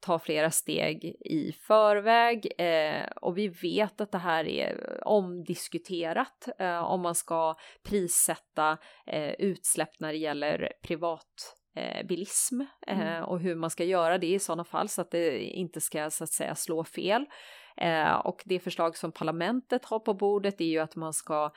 ta flera steg i förväg eh, och vi vet att det här är omdiskuterat eh, om man ska prissätta eh, utsläpp när det gäller privat eh, bilism eh, mm. och hur man ska göra det i sådana fall så att det inte ska så att säga slå fel. Eh, och det förslag som parlamentet har på bordet är ju att man ska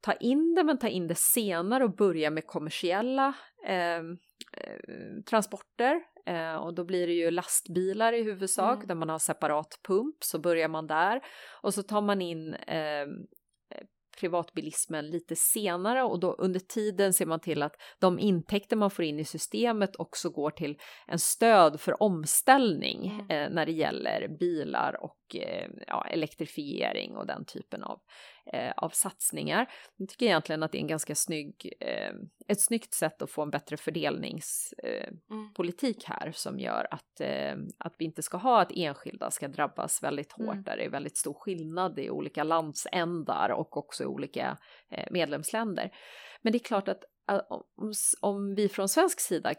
ta in det men ta in det senare och börja med kommersiella ehm, eh, transporter eh, och då blir det ju lastbilar i huvudsak mm. där man har separat pump så börjar man där och så tar man in ehm, privatbilismen lite senare och då under tiden ser man till att de intäkter man får in i systemet också går till en stöd för omställning mm. eh, när det gäller bilar och eh, ja, elektrifiering och den typen av eh, av satsningar. Jag tycker egentligen att det är en ganska snygg, eh, ett snyggt sätt att få en bättre fördelningspolitik eh, mm. här som gör att, eh, att vi inte ska ha att enskilda ska drabbas väldigt hårt mm. där det är väldigt stor skillnad i olika landsändar och också i olika eh, medlemsländer. Men det är klart att om, om vi från svensk sida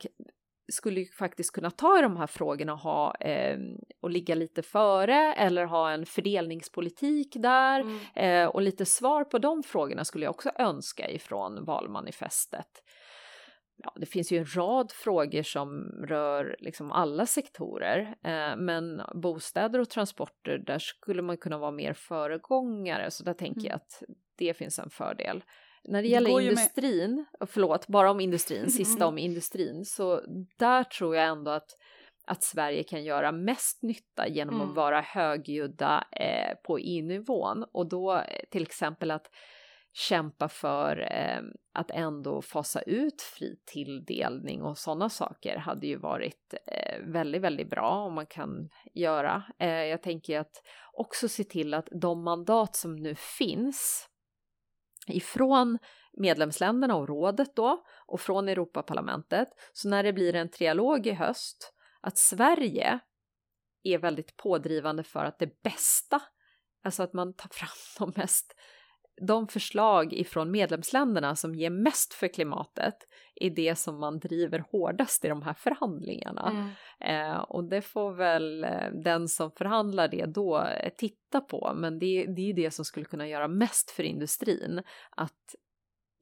skulle ju faktiskt kunna ta i de här frågorna och, ha, eh, och ligga lite före eller ha en fördelningspolitik där mm. eh, och lite svar på de frågorna skulle jag också önska ifrån valmanifestet. Ja, det finns ju en rad frågor som rör liksom alla sektorer, eh, men bostäder och transporter, där skulle man kunna vara mer föregångare, så där tänker mm. jag att det finns en fördel. När det gäller industrin, med... förlåt, bara om industrin, sista om industrin, så där tror jag ändå att, att Sverige kan göra mest nytta genom mm. att vara högljudda eh, på EU-nivån och då eh, till exempel att kämpa för eh, att ändå fasa ut fri tilldelning och sådana saker hade ju varit eh, väldigt, väldigt bra om man kan göra. Eh, jag tänker att också se till att de mandat som nu finns ifrån medlemsländerna och rådet då och från Europaparlamentet. Så när det blir en trialog i höst att Sverige är väldigt pådrivande för att det bästa, alltså att man tar fram de mest de förslag ifrån medlemsländerna som ger mest för klimatet är det som man driver hårdast i de här förhandlingarna. Mm. Eh, och det får väl eh, den som förhandlar det då eh, titta på, men det, det är ju det som skulle kunna göra mest för industrin. Att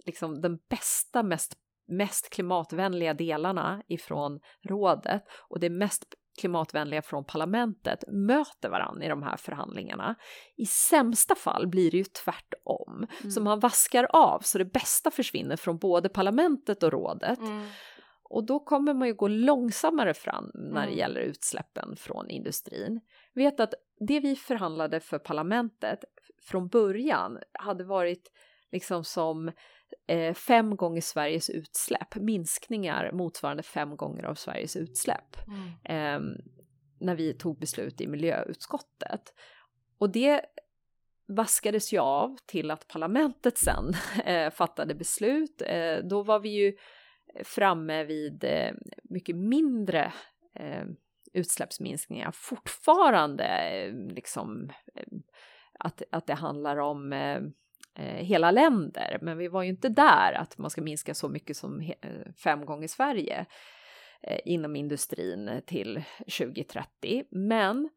liksom den bästa, mest mest klimatvänliga delarna ifrån rådet och det mest klimatvänliga från parlamentet möter varandra i de här förhandlingarna. I sämsta fall blir det ju tvärtom, mm. så man vaskar av så det bästa försvinner från både parlamentet och rådet. Mm. Och då kommer man ju gå långsammare fram när det mm. gäller utsläppen från industrin. Vet att det vi förhandlade för parlamentet från början hade varit liksom som eh, fem gånger Sveriges utsläpp, minskningar motsvarande fem gånger av Sveriges utsläpp. Mm. Eh, när vi tog beslut i miljöutskottet. Och det vaskades ju av till att parlamentet sen eh, fattade beslut. Eh, då var vi ju framme vid eh, mycket mindre eh, utsläppsminskningar fortfarande eh, liksom eh, att, att det handlar om hela länder. Men vi var ju inte där att man ska minska så mycket som fem gånger Sverige inom industrin till 2030. Men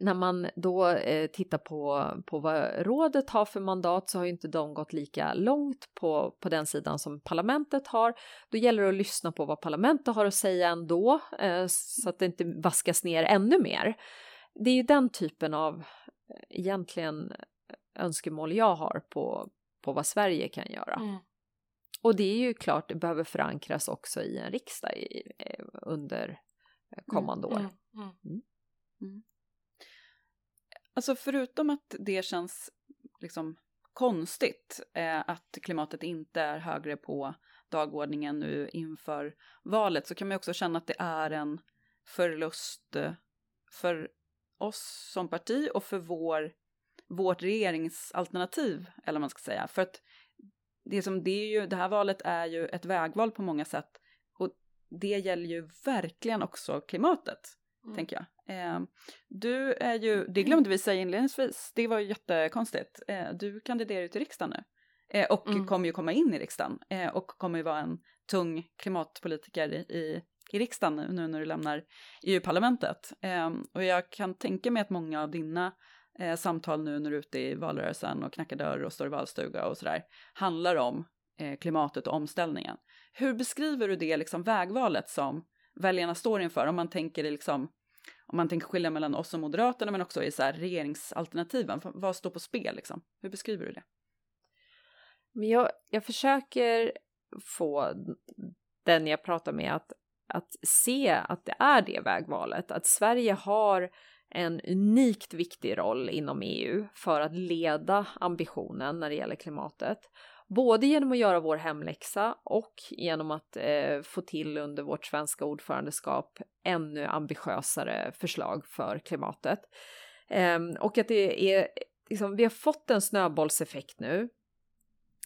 när man då eh, tittar på, på vad rådet har för mandat så har ju inte de gått lika långt på, på den sidan som parlamentet har. Då gäller det att lyssna på vad parlamentet har att säga ändå eh, så att det inte vaskas ner ännu mer. Det är ju den typen av eh, egentligen önskemål jag har på, på vad Sverige kan göra. Mm. Och det är ju klart, det behöver förankras också i en riksdag i, eh, under eh, kommande mm. år. Mm. mm. Alltså förutom att det känns liksom konstigt eh, att klimatet inte är högre på dagordningen nu inför valet så kan man också känna att det är en förlust eh, för oss som parti och för vår, vårt regeringsalternativ, eller vad man ska säga. För att det, som, det, är ju, det här valet är ju ett vägval på många sätt och det gäller ju verkligen också klimatet, mm. tänker jag. Eh, du är ju, det glömde vi säga inledningsvis, det var ju jättekonstigt. Eh, du kandiderar ju till riksdagen nu. Eh, och mm. kommer ju komma in i riksdagen eh, och kommer ju vara en tung klimatpolitiker i, i riksdagen nu när du lämnar EU-parlamentet. Eh, och jag kan tänka mig att många av dina eh, samtal nu när du är ute i valrörelsen och knackar dörr och står i valstuga och sådär handlar om eh, klimatet och omställningen. Hur beskriver du det liksom vägvalet som väljarna står inför om man tänker liksom om man tänker skilja mellan oss och Moderaterna men också i så här regeringsalternativen, vad står på spel liksom? Hur beskriver du det? Men jag, jag försöker få den jag pratar med att, att se att det är det vägvalet, att Sverige har en unikt viktig roll inom EU för att leda ambitionen när det gäller klimatet. Både genom att göra vår hemläxa och genom att eh, få till under vårt svenska ordförandeskap ännu ambitiösare förslag för klimatet. Eh, och att det är, liksom, vi har fått en snöbollseffekt nu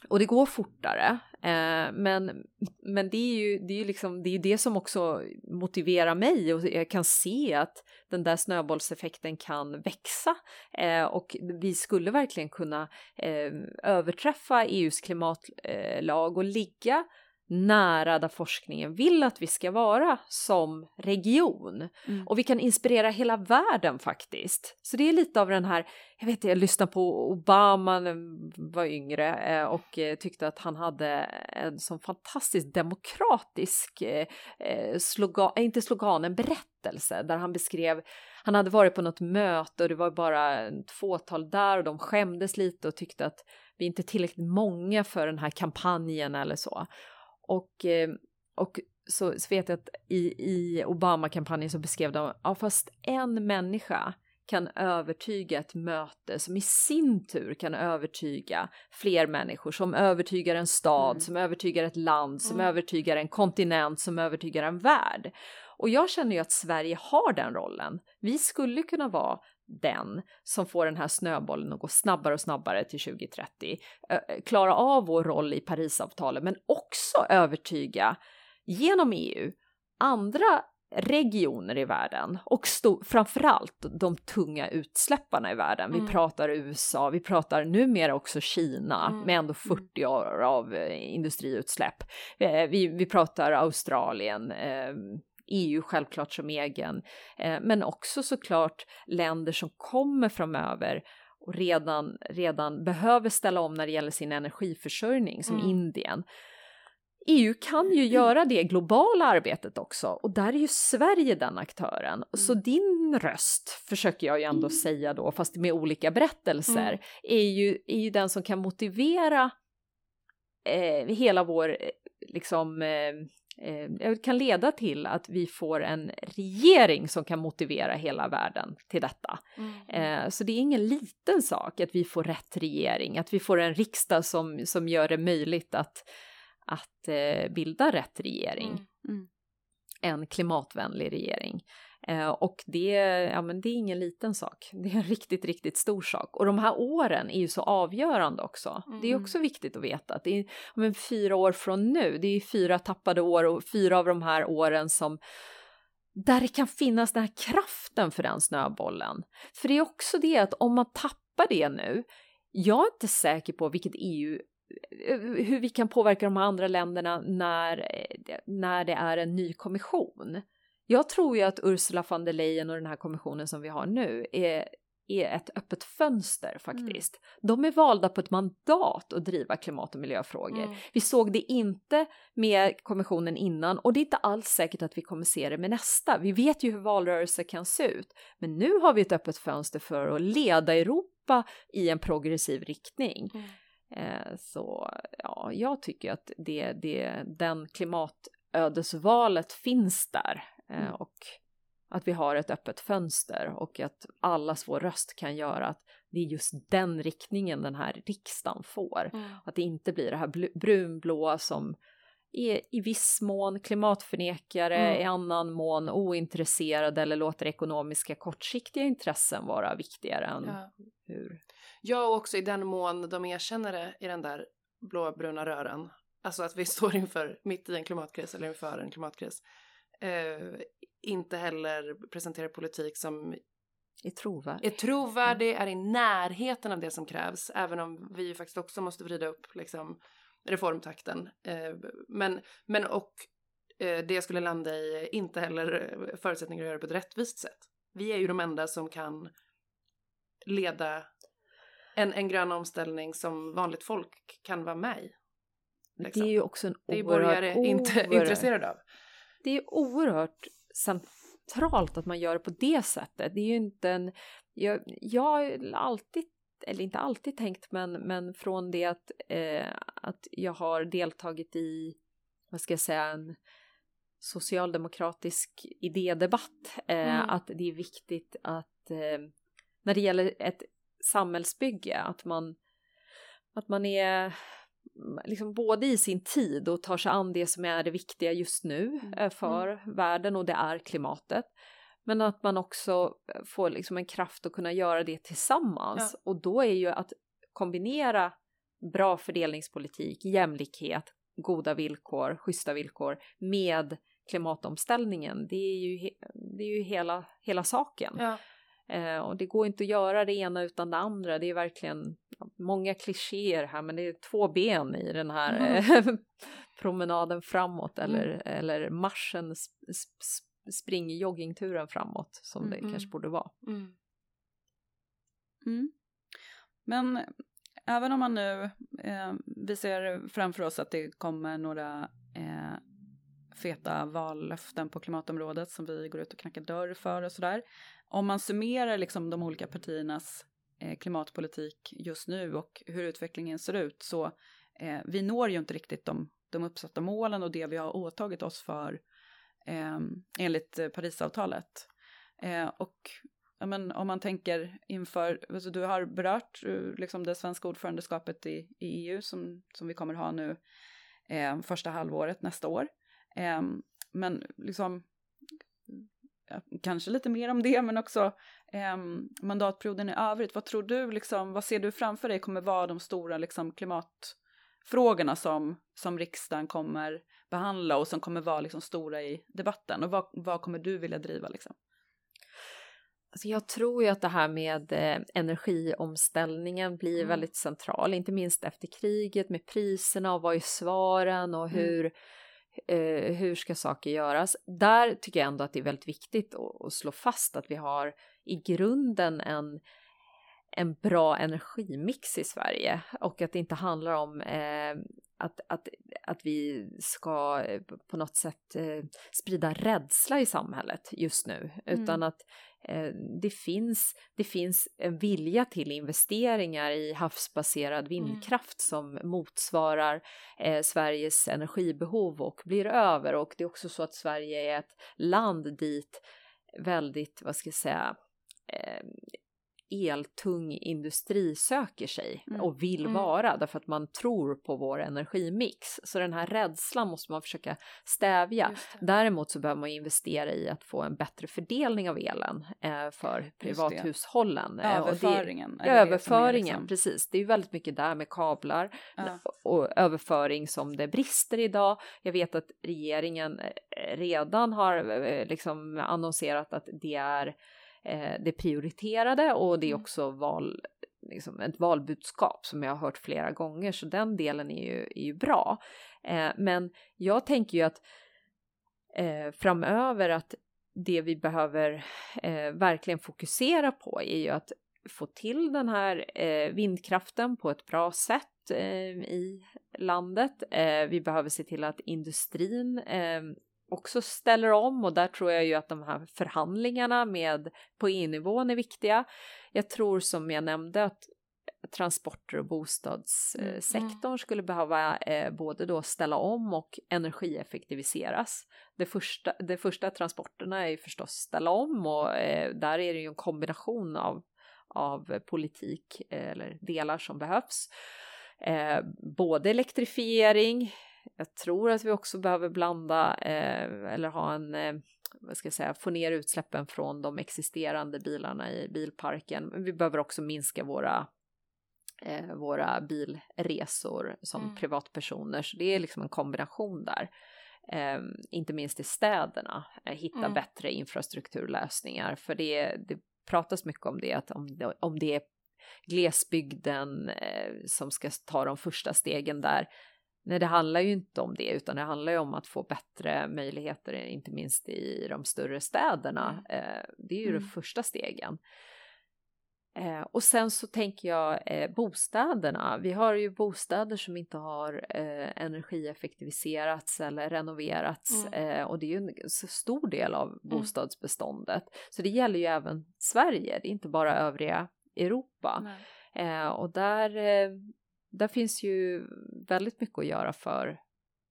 och det går fortare. Eh, men men det, är ju, det, är ju liksom, det är det som också motiverar mig och jag kan se att den där snöbollseffekten kan växa. Eh, och vi skulle verkligen kunna eh, överträffa EUs klimatlag och ligga nära där forskningen vill att vi ska vara som region. Mm. Och vi kan inspirera hela världen faktiskt. Så det är lite av den här, jag vet jag lyssnade på Obama när jag var yngre eh, och eh, tyckte att han hade en sån fantastiskt demokratisk eh, slogan, inte slogan, en berättelse där han beskrev han hade varit på något möte och det var bara ett fåtal där och de skämdes lite och tyckte att vi är inte tillräckligt många för den här kampanjen eller så. Och, eh, och så, så vet jag att i, i Obama-kampanjen så beskrev de, ja fast en människa kan övertyga ett möte som i sin tur kan övertyga fler människor, som övertygar en stad, mm. som övertygar ett land, som mm. övertygar en kontinent, som övertygar en värld. Och jag känner ju att Sverige har den rollen. Vi skulle kunna vara den som får den här snöbollen att gå snabbare och snabbare till 2030. Klara av vår roll i Parisavtalet men också övertyga genom EU andra regioner i världen och framförallt de tunga utsläpparna i världen. Mm. Vi pratar USA, vi pratar numera också Kina mm. med ändå 40 mm. år av eh, industriutsläpp. Eh, vi, vi pratar Australien, eh, EU självklart som egen, eh, men också såklart länder som kommer framöver och redan, redan behöver ställa om när det gäller sin energiförsörjning, som mm. Indien. EU kan ju mm. göra det globala arbetet också och där är ju Sverige den aktören. Mm. Så din röst, försöker jag ju ändå mm. säga då, fast med olika berättelser, mm. är, ju, är ju den som kan motivera eh, hela vår eh, liksom eh, eh, kan leda till att vi får en regering som kan motivera hela världen till detta. Mm. Eh, så det är ingen liten sak att vi får rätt regering, att vi får en riksdag som, som gör det möjligt att, att eh, bilda rätt regering. Mm. Mm. En klimatvänlig regering. Eh, och det, ja, men det är ingen liten sak, det är en riktigt, riktigt stor sak. Och de här åren är ju så avgörande också. Mm. Det är mm. också viktigt att veta att det är men, fyra år från nu, det är fyra tappade år och fyra av de här åren som där det kan finnas den här kraften för den snöbollen. För det är också det att om man tappar det nu, jag är inte säker på vilket EU eh, hur vi kan påverka de andra länderna när, eh, när det är en ny kommission. Jag tror ju att Ursula von der Leyen och den här kommissionen som vi har nu är, är ett öppet fönster faktiskt. Mm. De är valda på ett mandat att driva klimat och miljöfrågor. Mm. Vi såg det inte med kommissionen innan och det är inte alls säkert att vi kommer se det med nästa. Vi vet ju hur valrörelser kan se ut, men nu har vi ett öppet fönster för att leda Europa i en progressiv riktning. Mm. Eh, så ja, jag tycker att det, det, den klimatödesvalet finns där mm. Och att vi har ett öppet fönster och att allas vår röst kan göra att det är just den riktningen den här riksdagen får. Mm. Att det inte blir det här brunblåa som är i viss mån klimatförnekare, Mm. i annan mån ointresserade eller låter ekonomiska kortsiktiga intressen vara viktigare än Ja. hur... Ja, och också i den mån de erkänner det i den där blåbruna rören. Alltså att vi står inför, mitt i en klimatkris eller inför en klimatkris. Eh, inte heller presenterar politik som är trovärdig. är trovärdig, är i närheten av det som krävs. Även om vi ju faktiskt också måste vrida upp liksom, reformtakten. Eh, men, men och eh, det skulle landa i inte heller eh, förutsättningar att göra det på ett rättvist sätt. Vi är ju de enda som kan leda en, en grön omställning som vanligt folk kan vara med i. liksom. Det är ju också en Det är oerhört, borgare inte oerhört- intresserade av. det är oerhört centralt att man gör det på det sättet. Det är ju inte en... Jag, jag har alltid, eller inte alltid tänkt, men, men från det att, eh, att jag har deltagit i, vad ska jag säga, en socialdemokratisk idédebatt, eh, Mm. att det är viktigt att eh, när det gäller ett samhällsbygge, att man, att man är liksom både i sin tid och tar sig an det som är det viktiga just nu Mm. eh, för världen och det är klimatet. Men att man också eh, får liksom en kraft att kunna göra det tillsammans. Och då är ju att kombinera bra fördelningspolitik, jämlikhet, goda villkor, schyssta villkor med klimatomställningen. Det är ju, det är ju hela, hela saken. Ja. Eh, och det går inte att göra det ena utan det andra. Det är verkligen många klichéer här, men det är två ben i den här Mm. promenaden framåt eller, Mm. eller marschen, sp- sp- spring joggingturen framåt som det Mm, kanske mm. borde vara. Mm. Mm. Men även om man nu, eh, vi ser framför oss att det kommer några eh, feta vallöften på klimatområdet som vi går ut och knackar dörr för och sådär. Om man summerar liksom de olika partiernas eh, klimatpolitik just nu och hur utvecklingen ser ut så eh, vi når ju inte riktigt de, de uppsatta målen och det vi har åtagit oss för ehm, eh, enligt Parisavtalet. Eh, och men om man tänker inför, alltså du har berört eh, liksom det svenska ordförandeskapet i, i EU som, som vi kommer ha nu eh, första halvåret nästa år. Eh, men liksom, kanske lite mer om det, men också eh, mandatperioden i övrigt. Vad tror du, liksom, vad ser du framför dig kommer vara de stora liksom, klimatfrågorna som, som riksdagen kommer behandla och som kommer vara liksom, stora i debatten? Och vad, vad kommer du vilja driva? Liksom? Alltså jag tror ju att det här med eh, energiomställningen blir Mm. väldigt central, inte minst efter kriget med priserna och vad är svaren och Mm. Hur, eh, hur ska saker göras. Där tycker jag ändå att det är väldigt viktigt att, att slå fast att vi har i grunden en en bra energimix i Sverige och att det inte handlar om eh, att, att, att vi ska eh, på något sätt eh, sprida rädsla i samhället just nu utan Mm. att eh, det, finns, det finns en vilja till investeringar i havsbaserad vindkraft som motsvarar eh, Sveriges energibehov och blir över. Och det är också så att Sverige är ett land dit väldigt, vad ska jag säga, eh, eltung industri söker sig Mm. och vill Mm. vara därför att man tror på vår energimix. Så den här rädslan måste man försöka stävja. Däremot så behöver man investera i att få en bättre fördelning av elen eh, för privathushållen. Eh, det- Överföringen. Ja, det är överföringen, liksom- precis. Det är ju väldigt mycket där med kablar Ja. och överföring som det brister idag. Jag vet att regeringen eh, redan har eh, liksom annonserat att det är eh, det prioriterade och det är Mm. också val, liksom ett valbudskap som jag har hört flera gånger så den delen är ju, är ju bra. Eh, men jag tänker ju att eh, framöver att det vi behöver eh, verkligen fokusera på är ju att få till den här eh, vindkraften på ett bra sätt eh, i landet. Vi behöver se till att industrin också ställer om och där tror jag ju att de här förhandlingarna med på EU-nivån är viktiga. Jag tror som jag nämnde att transporter och bostadssektorn skulle behöva eh, både då ställa om och energieffektiviseras. Det första, det första transporterna är ju förstås ställa om och eh, där är det ju en kombination av, av politik eh, eller delar som behövs. Eh, både elektrifiering, jag tror att vi också behöver blanda eh, eller ha en, eh, vad ska jag säga, få ner utsläppen från de existerande bilarna i bilparken. Men vi behöver också minska våra eh, våra bilresor som Mm. privatpersoner. Så det är liksom en kombination där. Eh, inte minst i städerna, eh, hitta Mm. bättre infrastrukturlösningar. För det, det pratas mycket om det, att om det, om det är glesbygden eh, som ska ta de första stegen där. Nej, det handlar ju inte om det, utan det handlar ju om att få bättre möjligheter, inte minst i de större städerna. Eh, det är ju de Mm. första stegen. Eh, och sen så tänker jag eh, bostäderna. Vi har ju bostäder som inte har eh, energieffektiviserats eller renoverats Mm. och det är ju en stor del av bostadsbeståndet. Så det gäller ju även Sverige, det är inte bara övriga Europa. Och där, där finns ju väldigt mycket att göra för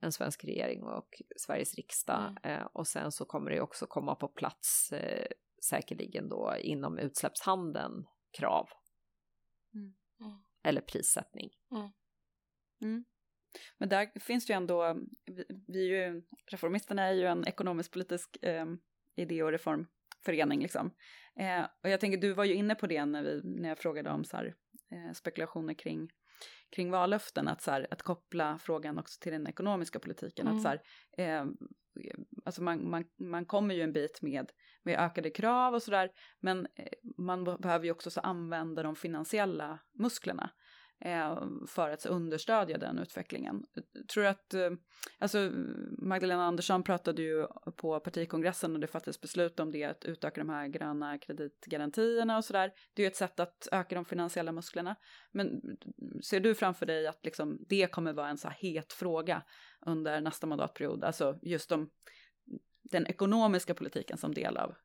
en svensk regering och Sveriges riksdag. Eh, och sen så kommer det också komma på plats eh, säkerligen då inom utsläppshandeln krav. Mm. Mm. Eller prissättning. Mm. Men där finns det ju ändå, vi, vi är ju, Reformisterna är ju en ekonomisk-politisk eh, idé och reformförening liksom. Eh, och jag tänker, du var ju inne på det när, vi, när jag frågade om så här, eh, spekulationer kring, kring vallöften, att, så här, att koppla frågan också till den ekonomiska politiken. Mm. Att så här, eh, alltså man, man, man kommer ju en bit med, med ökade krav och sådär, men eh, man be- behöver ju också så använda de finansiella musklerna Eh, för att understödja den utvecklingen. Tror att, eh, alltså Magdalena Andersson pratade ju på partikongressen och det fattades beslut om det, att utöka de här gröna kreditgarantierna och sådär. Det är ju ett sätt att öka de finansiella musklerna. Men ser du framför dig att liksom det kommer vara en så här het fråga under nästa mandatperiod, alltså just om den ekonomiska politiken som del av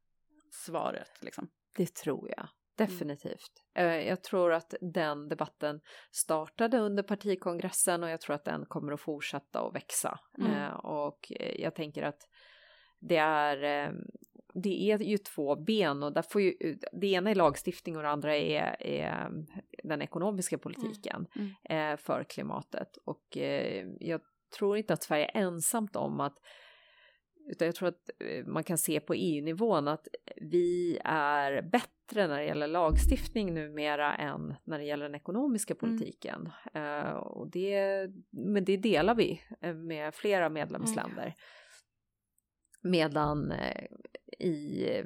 svaret liksom? Det tror jag. Definitivt. Eh, Jag tror att den debatten startade under partikongressen och jag tror att den kommer att fortsätta att växa. Mm. Eh, Och eh, jag tänker att det är, eh, det är ju två ben och där får ju, det ena är lagstiftning och det andra är, är den ekonomiska politiken Mm. eh, för klimatet. Och jag tror inte att Sverige är ensamt om att utan jag tror att eh, man kan se på EU-nivån att vi är bättre när det gäller lagstiftning numera än när det gäller den ekonomiska politiken. Eh, och det, men det delar vi eh, med flera medlemsländer. Medan eh, i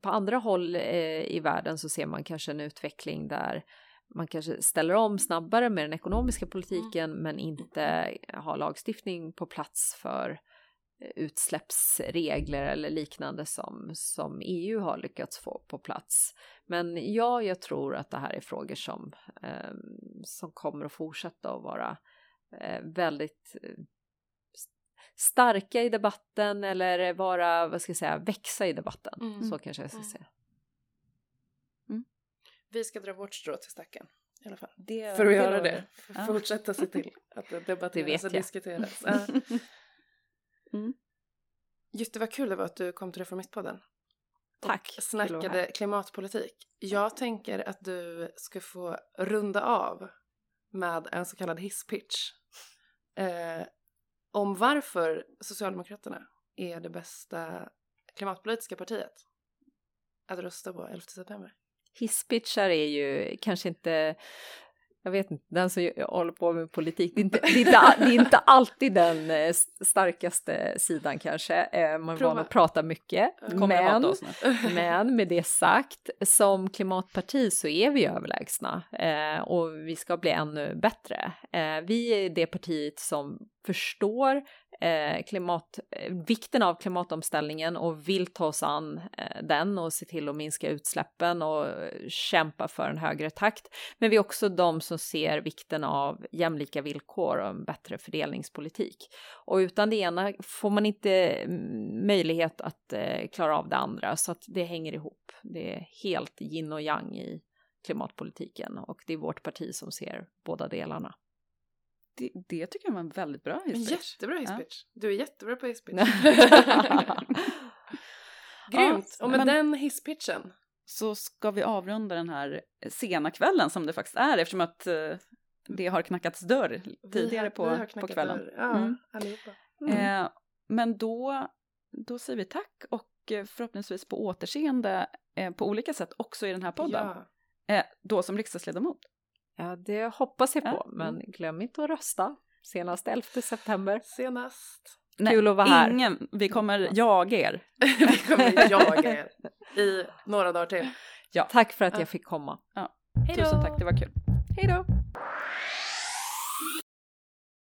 på andra håll i världen så ser man kanske en utveckling där man kanske ställer om snabbare med den ekonomiska politiken men inte har lagstiftning på plats för utsläppsregler eller liknande som, som EU har lyckats få på plats. Men ja, jag tror att det här är frågor som, eh, som kommer att fortsätta att vara eh, väldigt eh, starka i debatten eller vara, vad ska jag säga, växa i debatten. Mm. Så kanske jag ska Mm. säga. Vi ska dra vårt strå till stacken i alla fall. Det, För att göra lovar det. För Ja. Fortsätta se till att det debatteras Det och diskuteras. Mm. Just vad kul det var att du kom till Reformistpodden. Tack. Och snackade klimatpolitik. Jag tänker att du ska få runda av med en så kallad hisspitch. Eh, om varför Socialdemokraterna är det bästa klimatpolitiska partiet att rösta på 11 september. Hisspitchar är ju kanske inte, jag vet inte, den som håller på med politik, det är inte, det är inte, det är inte alltid den eh, starkaste sidan kanske. Eh, Man är van att prata mycket, men, men med det sagt, som klimatparti så är vi överlägsna eh, och vi ska bli ännu bättre. Vi är det partiet som förstår Eh, klimat, eh, vikten av klimatomställningen och vill ta oss an eh, den och se till att minska utsläppen och kämpa för en högre takt. Men vi är också de som ser vikten av jämlika villkor och en bättre fördelningspolitik. Och utan det ena får man inte mm, möjlighet att klara av det andra så att det hänger ihop. Det är helt yin och yang i klimatpolitiken och det är vårt parti som ser båda delarna. Det, det tycker jag var en väldigt bra hisspitch. Jättebra hisspitch. Du är jättebra på hisspitch. Grymt! Ja, och med men- den hisspitchen Så ska vi avrunda den här sena kvällen som det faktiskt är eftersom att eh, det har knackats dörr tidigare har, på, på kvällen. Dörr. Ja, Mm. allihopa. Eh, men då, då säger vi tack och eh, förhoppningsvis på återseende eh, på olika sätt också i den här podden. Ja. Eh, då som riksdagsledamot. Ja, det hoppas jag på, Ja. men glöm inte att rösta senast 11 september. Senast. Kul att vara här. Ingen, vi kommer jaga er. vi kommer jaga er i några dagar till. Tack för att Ja. jag fick komma. Tusen tack, det var kul. Hej då!